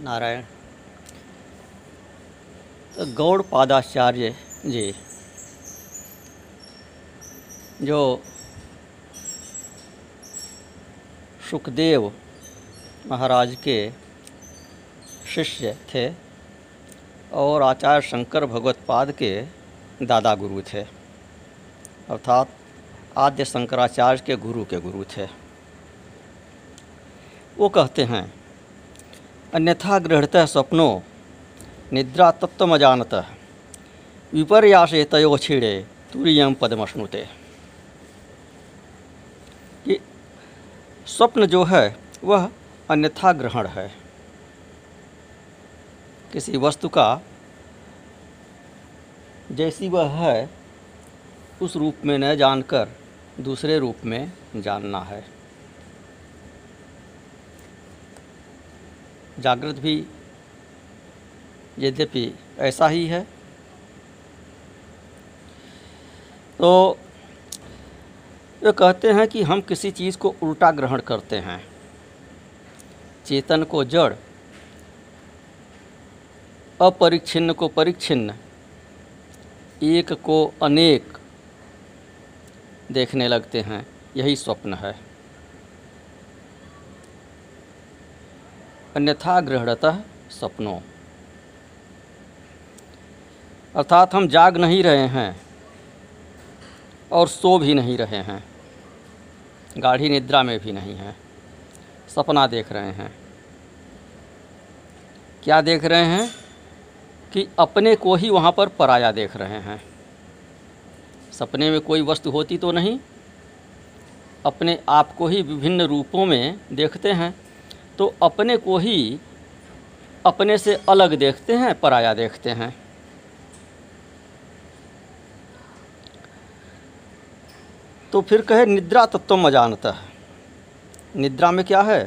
नारायण। गौड़ पादाचार्य जी, जो सुखदेव महाराज के शिष्य थे और आचार्य शंकर भगवत पाद के दादा गुरु थे, अर्थात आद्य शंकराचार्य के गुरु के गुरु थे। वो कहते हैं अन्यथा गृहतः स्वप्नों निद्रा तत्वमजानतः विपर्यासे तयो छीड़े तुरीयम पदमश्नुते। कि स्वप्न जो है, वह अन्यथा ग्रहण है। किसी वस्तु का, जैसी वह है, उस रूप में न जानकर दूसरे रूप में जानना है। जागृत भी यद्यपि ऐसा ही है। तो वे कहते हैं कि हम किसी चीज़ को उल्टा ग्रहण करते हैं। चेतन को जड़, अपरिच्छिन्न को परिच्छिन्न, एक को अनेक देखने लगते हैं, यही स्वप्न है। अन्यथा गृहणतः सपनों। अर्थात हम जाग नहीं रहे हैं और सो भी नहीं रहे हैं। गाढ़ी निद्रा में भी नहीं हैं। सपना देख रहे हैं। क्या देख रहे हैं? कि अपने को ही वहाँ पर पराया देख रहे हैं। सपने में कोई वस्तु होती तो नहीं? अपने आप को ही विभिन्न रूपों में देखते हैं। तो अपने को ही अपने से अलग देखते हैं, पराया देखते हैं। तो फिर कहे, निद्रा तत्व में जानता है निद्रा में क्या है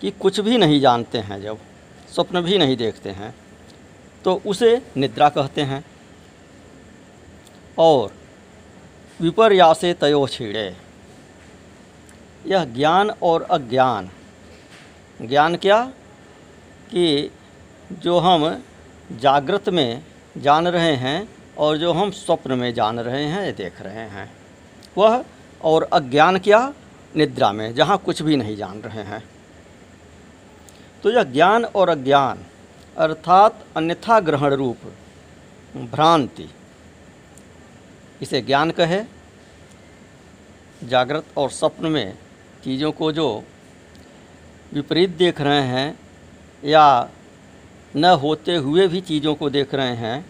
कि कुछ भी नहीं जानते हैं जब, स्वप्न भी नहीं देखते हैं तो उसे निद्रा कहते हैं। और विपर्यासे तयो छीड़े यह ज्ञान और अज्ञान ज्ञान क्या कि जो हम जागृत में जान रहे हैं और जो हम स्वप्न में जान रहे हैं, ये देख रहे हैं। वह और अज्ञान क्या निद्रा में, जहाँ कुछ भी नहीं जान रहे हैं। तो यह ज्ञान और अज्ञान, अर्थात अन्यथा ग्रहण रूप, भ्रांति, इसे ज्ञान कहे। जागृत और स्वप्न में चीज़ों को जो विपरीत देख रहे हैं या न होते हुए भी चीज़ों को देख रहे हैं,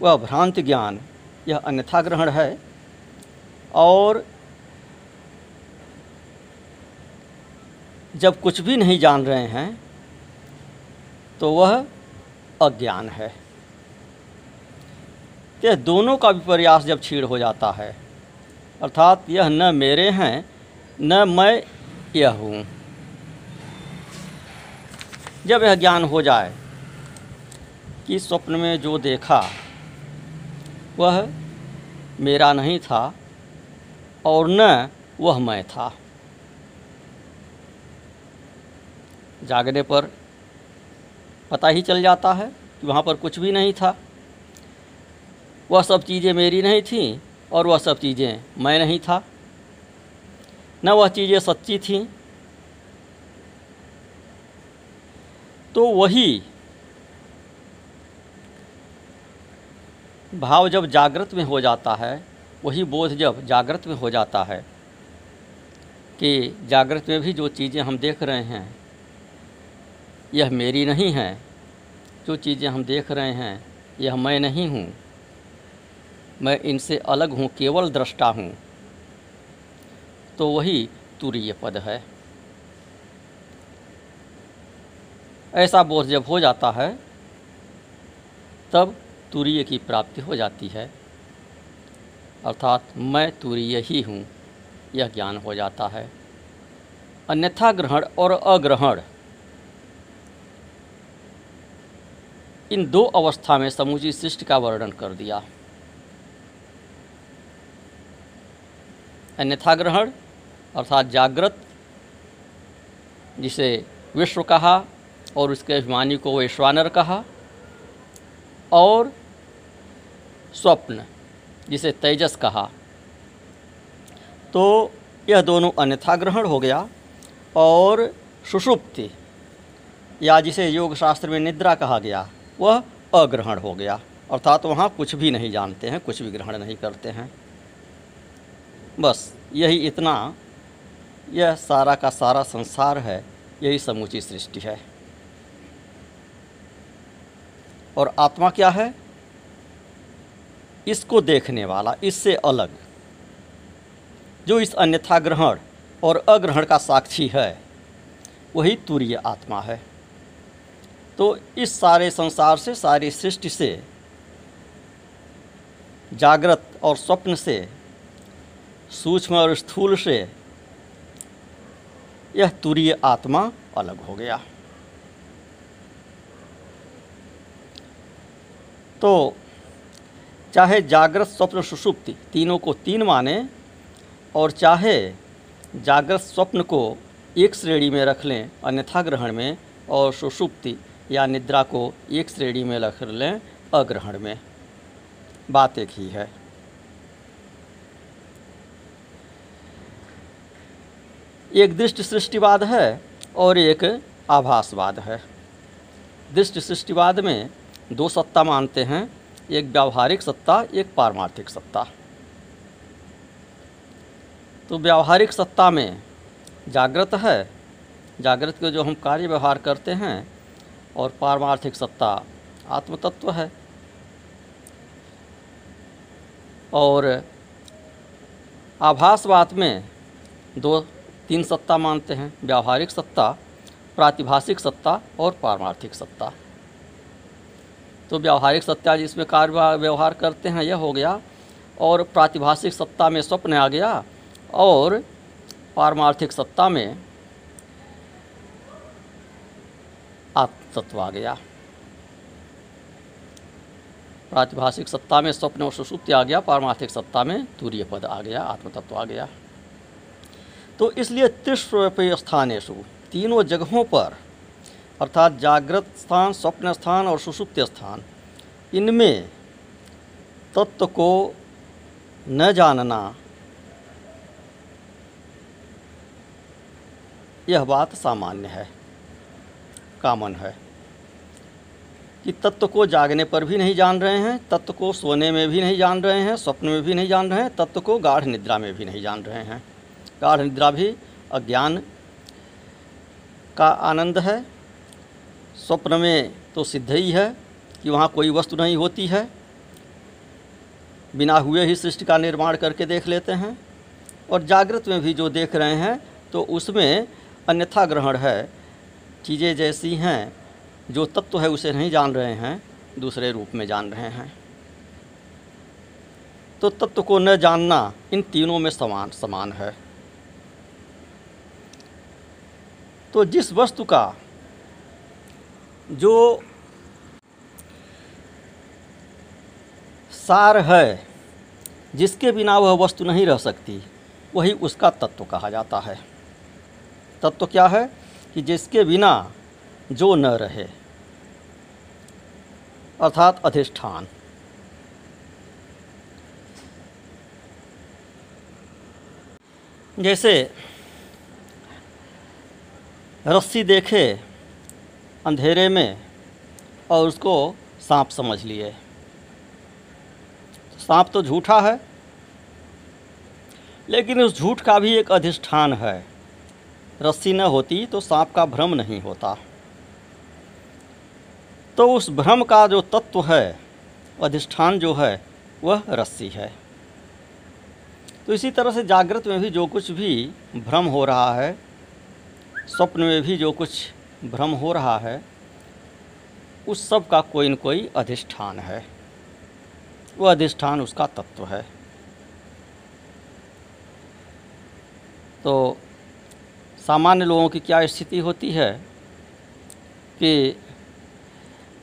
वह भ्रांत ज्ञान, यह अन्यथा ग्रहण है। और जब कुछ भी नहीं जान रहे हैं तो वह अज्ञान है। यह दोनों का विपर्यास जब छीड़ हो जाता है, अर्थात यह न मेरे हैं, न मैं यह हूँ। जब यह ज्ञान हो जाए कि स्वप्न में जो देखा, वह मेरा नहीं था और न वह मैं था। जागने पर पता ही चल जाता है कि वहाँ पर कुछ भी नहीं था। वह सब चीज़ें मेरी नहीं थीं और वह सब चीज़ें मैं नहीं था। न वह चीज़ें सच्ची थीं तो वही। भाव जब जागृत में हो जाता है, वही बोध जब जागृत में हो जाता है कि जागृत में भी जो चीज़ें हम देख रहे हैं, यह मेरी नहीं है। जो चीज़ें हम देख रहे हैं, यह मैं नहीं हूँ। मैं इनसे अलग हूँ, केवल दृष्टा हूँ। तो वही तुरीय पद है। ऐसा बोध जब हो जाता है, तब तुरीय की प्राप्ति हो जाती है। अर्थात मैं तुरीय ही हूँ, यह ज्ञान हो जाता है। अन्यथा ग्रहण और अग्रहण। इन दो अवस्था में समूची सृष्टि का वर्णन कर दिया। अन्यथा ग्रहण, अर्थात जागृत, जिसे विश्व कहा और उसके अभिमानी को वैश्वानर कहा और स्वप्न, जिसे तेजस कहा। तो यह दोनों अन्यथा ग्रहण हो गया और सुषुप्ति, या जिसे योग शास्त्र में निद्रा कहा गया, वह अग्रहण हो गया। अर्थात वहाँ कुछ भी नहीं जानते हैं, कुछ भी ग्रहण नहीं करते हैं। बस यही इतना। यह सारा का सारा संसार है, यही समूची सृष्टि है। और आत्मा क्या है? इसको देखने वाला, इससे अलग। जो इस अन्यथा ग्रहण और अग्रहण का साक्षी है, वही तुरीय आत्मा है। तो इस सारे संसार से, सारी सृष्टि से, जागृत और स्वप्न से, सूक्ष्म और स्थूल से, यह तुरीय आत्मा अलग हो गया। तो चाहे जागृत स्वप्न सुषुप्ति तीनों को तीन माने और चाहे जागृत स्वप्न को एक श्रेणी में रख लें, अन्यथा ग्रहण में, और सुषुप्ति या निद्रा को एक श्रेणी में रख लें, अग्रहण में। बात एक ही है। एक दृष्ट सृष्टिवाद है और एक आभासवाद है। दृष्ट सृष्टिवाद में दो सत्ता मानते हैं, एक व्यावहारिक सत्ता, एक पारमार्थिक सत्ता। तो व्यावहारिक सत्ता में जागृत है, जागृत के जो हम कार्य व्यवहार करते हैं, और पारमार्थिक सत्ता आत्मतत्व है। और आभासवाद में दो, तीन सत्ता मानते हैं, व्यावहारिक सत्ता, प्रातिभाषिक सत्ता और पारमार्थिक सत्ता। तो व्यावहारिक सत्ता जिसमें कार्य व्यवहार करते हैं, यह हो गया। और प्रातिभाषिक सत्ता में स्वप्न आ गया और पारमार्थिक सत्ता में आत्मतत्व आ गया। प्रातिभाषिक सत्ता में स्वप्न और सुसुप्ति आ गया, पारमार्थिक सत्ता में तूर्य पद आ गया, आत्मतत्व आ गया। तो इसलिए त्रिस्वरूपीय स्थानेशु तीनों जगहों पर अर्थात जागृत स्थान, स्वप्न स्थान और सुसुप्त स्थान। इनमें तत्व को न जानना, यह बात सामान्य है, कामन है। कि तत्व को जागने पर भी नहीं जान रहे हैं, तत्व को सोने में भी नहीं जान रहे हैं, स्वप्न में भी नहीं जान रहे हैं, तत्व को गाढ़ निद्रा में भी नहीं जान रहे हैं। गाढ़ निद्रा भी अज्ञान का आनंद है। स्वप्न में तो सिद्ध ही है कि वहाँ कोई वस्तु नहीं होती है। बिना हुए ही सृष्टि का निर्माण करके देख लेते हैं। और जागृत में भी जो देख रहे हैं तो उसमें अन्यथा ग्रहण है। चीज़ें जैसी हैं, जो तत्व है उसे नहीं जान रहे हैं, दूसरे रूप में जान रहे हैं। तो तत्व को न जानना इन तीनों में समान समान है। तो जिस वस्तु का जो सार है, जिसके बिना वह वस्तु नहीं रह सकती, वही उसका तत्व कहा जाता है। तत्व क्या है? कि जिसके बिना जो न रहे। अर्थात अधिष्ठान। जैसे रस्सी देखे अंधेरे में और उसको सांप समझ लिए। सांप तो झूठा है, लेकिन उस झूठ का भी एक अधिष्ठान है। रस्सी न होती तो सांप का भ्रम नहीं होता। तो उस भ्रम का जो तत्व है, अधिष्ठान जो है, वह रस्सी है। तो इसी तरह से जागृत में भी जो कुछ भी भ्रम हो रहा है, स्वप्न में भी जो कुछ भ्रम हो रहा है, उस सब का कोई न कोई अधिष्ठान है। वह अधिष्ठान उसका तत्व है। तो सामान्य लोगों की क्या स्थिति होती है कि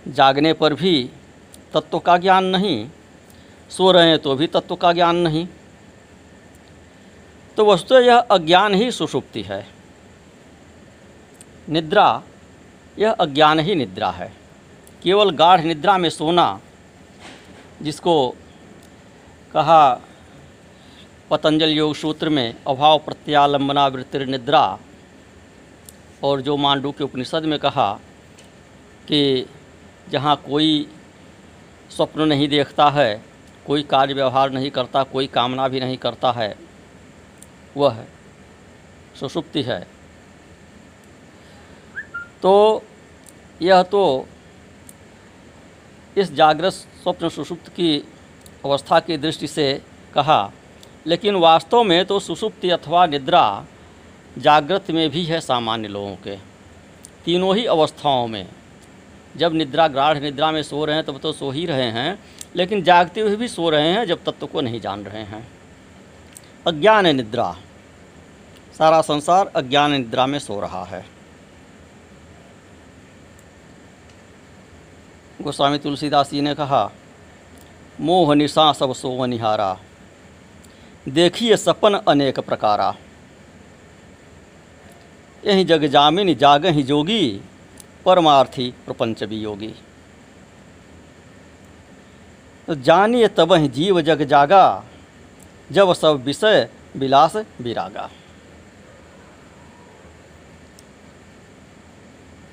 जागने पर भी तत्व का ज्ञान नहीं, सो रहे हैं तो भी तत्व का ज्ञान नहीं। तो वस्तु यह अज्ञान ही सुषुप्ति है। निद्रा, यह अज्ञान ही निद्रा है। केवल गाढ़ निद्रा में सोना, जिसको कहा पतंजल योग सूत्र में, अभाव प्रत्यालंबना वृत्ति निद्रा और जो मांडू के उपनिषद में कहा कि जहाँ कोई स्वप्न नहीं देखता है, कोई कार्य व्यवहार नहीं करता, कोई कामना भी नहीं करता है, वह सुषुप्ति है। तो यह तो इस जागृत स्वप्न सुषुप्त की अवस्था की दृष्टि से कहा। लेकिन वास्तव में तो सुषुप्ति अथवा निद्रा जागृत में भी है सामान्य लोगों के। तीनों ही अवस्थाओं में। जब निद्रा गाढ़ निद्रा में सो रहे हैं, तब तो सो ही रहे हैं। लेकिन जागते हुए भी सो रहे हैं, जब तत्व को नहीं जान रहे हैं। अज्ञान निद्रा। सारा संसार अज्ञान निद्रा में सो रहा है। गोस्वामी तुलसीदास जी ने कहा, मोह निशा सब सोव निहारा, देखिए सपन अनेक प्रकारा। यही जग जामिन जाग ही जोगी, परमार्थी प्रपंच भी योगी जानिए तब ही जीव जग जागा, जब सब विषय विलास विरागा।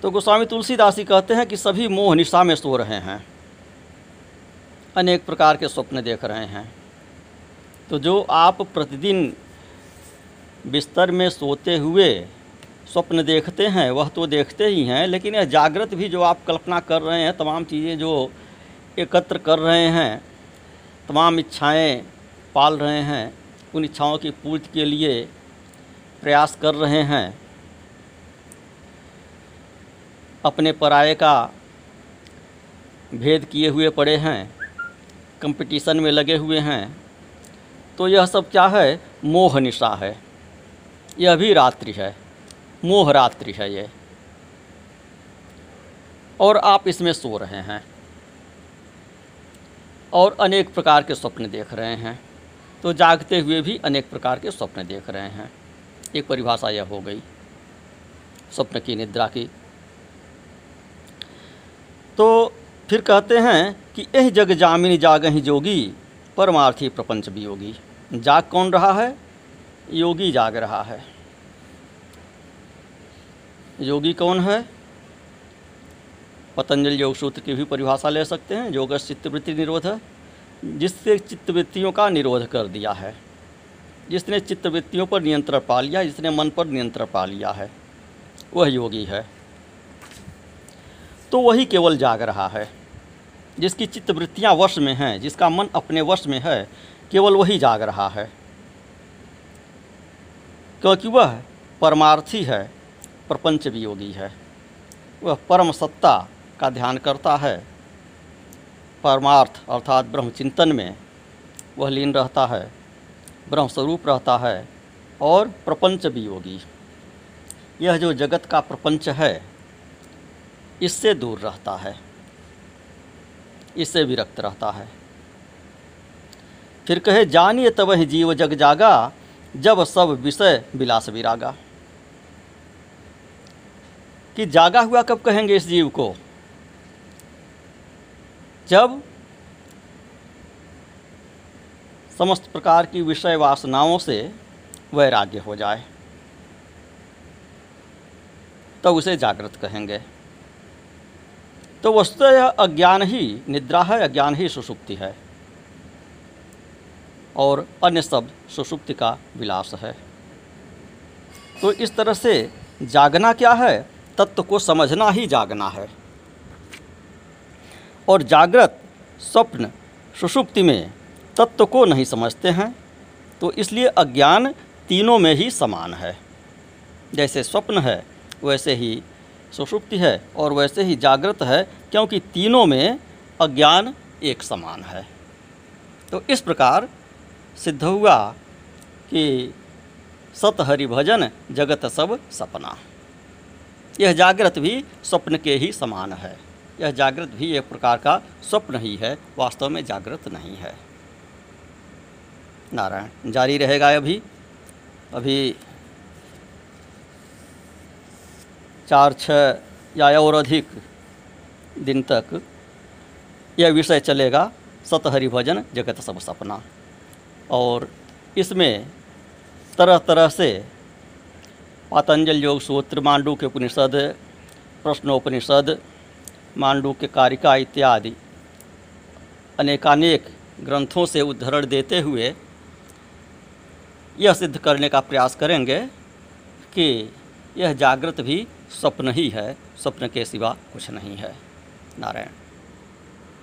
तो गोस्वामी तुलसीदास जी कहते हैं कि सभी मोह निशा में सो रहे हैं। अनेक प्रकार के स्वप्न देख रहे हैं। तो जो आप प्रतिदिन बिस्तर में सोते हुए स्वप्न देखते हैं, वह तो देखते ही हैं, लेकिन यह जागृत भी जो आप कल्पना कर रहे हैं, तमाम चीज़ें जो एकत्र कर रहे हैं, तमाम इच्छाएँ पाल रहे हैं, उन इच्छाओं की पूर्ति के लिए प्रयास कर रहे हैं। अपने पराये का भेद किए हुए पड़े हैं, कंपटीशन में लगे हुए हैं तो यह सब क्या है? मोह निशा है। यह भी रात्रि है। मोह रात्रि है ये। और आप इसमें सो रहे हैं। और अनेक प्रकार के स्वप्न देख रहे हैं। तो जागते हुए भी अनेक प्रकार के स्वप्न देख रहे हैं। एक परिभाषा यह हो गई। स्वप्न की निद्रा की तो फिर कहते हैं कि यह जग जामिन जाग ही जोगी, परमार्थी प्रपंच भी योगी। जाग कौन रहा है? योगी जाग रहा है। योगी कौन है? पतंजलि योग सूत्र की भी परिभाषा ले सकते हैं। योग चित्तवृत्ति निरोध है जिससे चित्तवृत्तियों का निरोध कर दिया है। जिसने चित्तवृत्तियों पर नियंत्रण पा लिया, जिसने मन पर नियंत्रण पा लिया है, वह योगी है। तो वही केवल जाग रहा है, जिसकी चित्तवृत्तियाँ वश में हैं, जिसका मन अपने वश में है, केवल वही जाग रहा है। क्योंकि वह परमार्थी है, प्रपंच वियोगी है। वह परम सत्ता का ध्यान करता है। परमार्थ अर्थात ब्रह्म चिंतन में वह लीन रहता है ब्रह्म स्वरूप रहता है और प्रपंच वियोगी। यह जो जगत का प्रपंच है इससे दूर रहता है। इससे विरक्त रहता है। फिर कहे, जानिए तब ही जीव जग जागा, जब सब विषय विलास विरागा। कि जागा हुआ कब कहेंगे इस जीव को? जब समस्त प्रकार की विषय वासनाओं से वैराग्य हो जाए, तब तो उसे जागृत कहेंगे। तो वस्तु यह अज्ञान ही निद्रा है, अज्ञान ही सुसुप्ति है। और अन्य शब्द सुसुप्ति का विलास है। तो इस तरह से जागना क्या है? तत्व को समझना ही जागना है। और जागृत स्वप्न सुषुप्ति में तत्व को नहीं समझते हैं तो इसलिए अज्ञान तीनों में ही समान है। जैसे स्वप्न है, वैसे ही सुषुप्ति है और वैसे ही जागृत है, क्योंकि तीनों में अज्ञान एक समान है। तो इस प्रकार सिद्ध हुआ कि सत हरि भजन जगत सब सपना। यह जागृत भी स्वप्न के ही समान है। यह जागृत भी एक प्रकार का स्वप्न ही है, वास्तव में जागृत नहीं है। नारायण, जारी रहेगा अभी। अभी चार छः या और अधिक दिन तक यह विषय चलेगा सतहरि भजन जगत सब सपना और इसमें तरह तरह से पातंजल योग सूत्र, मांडू के उपनिषद, प्रश्नोपनिषद, मांडू के कारिका इत्यादि अनेकानेक ग्रंथों से उद्धरण देते हुए यह सिद्ध करने का प्रयास करेंगे कि यह जागृत भी स्वप्न ही है स्वप्न के सिवा कुछ नहीं है। नारायण।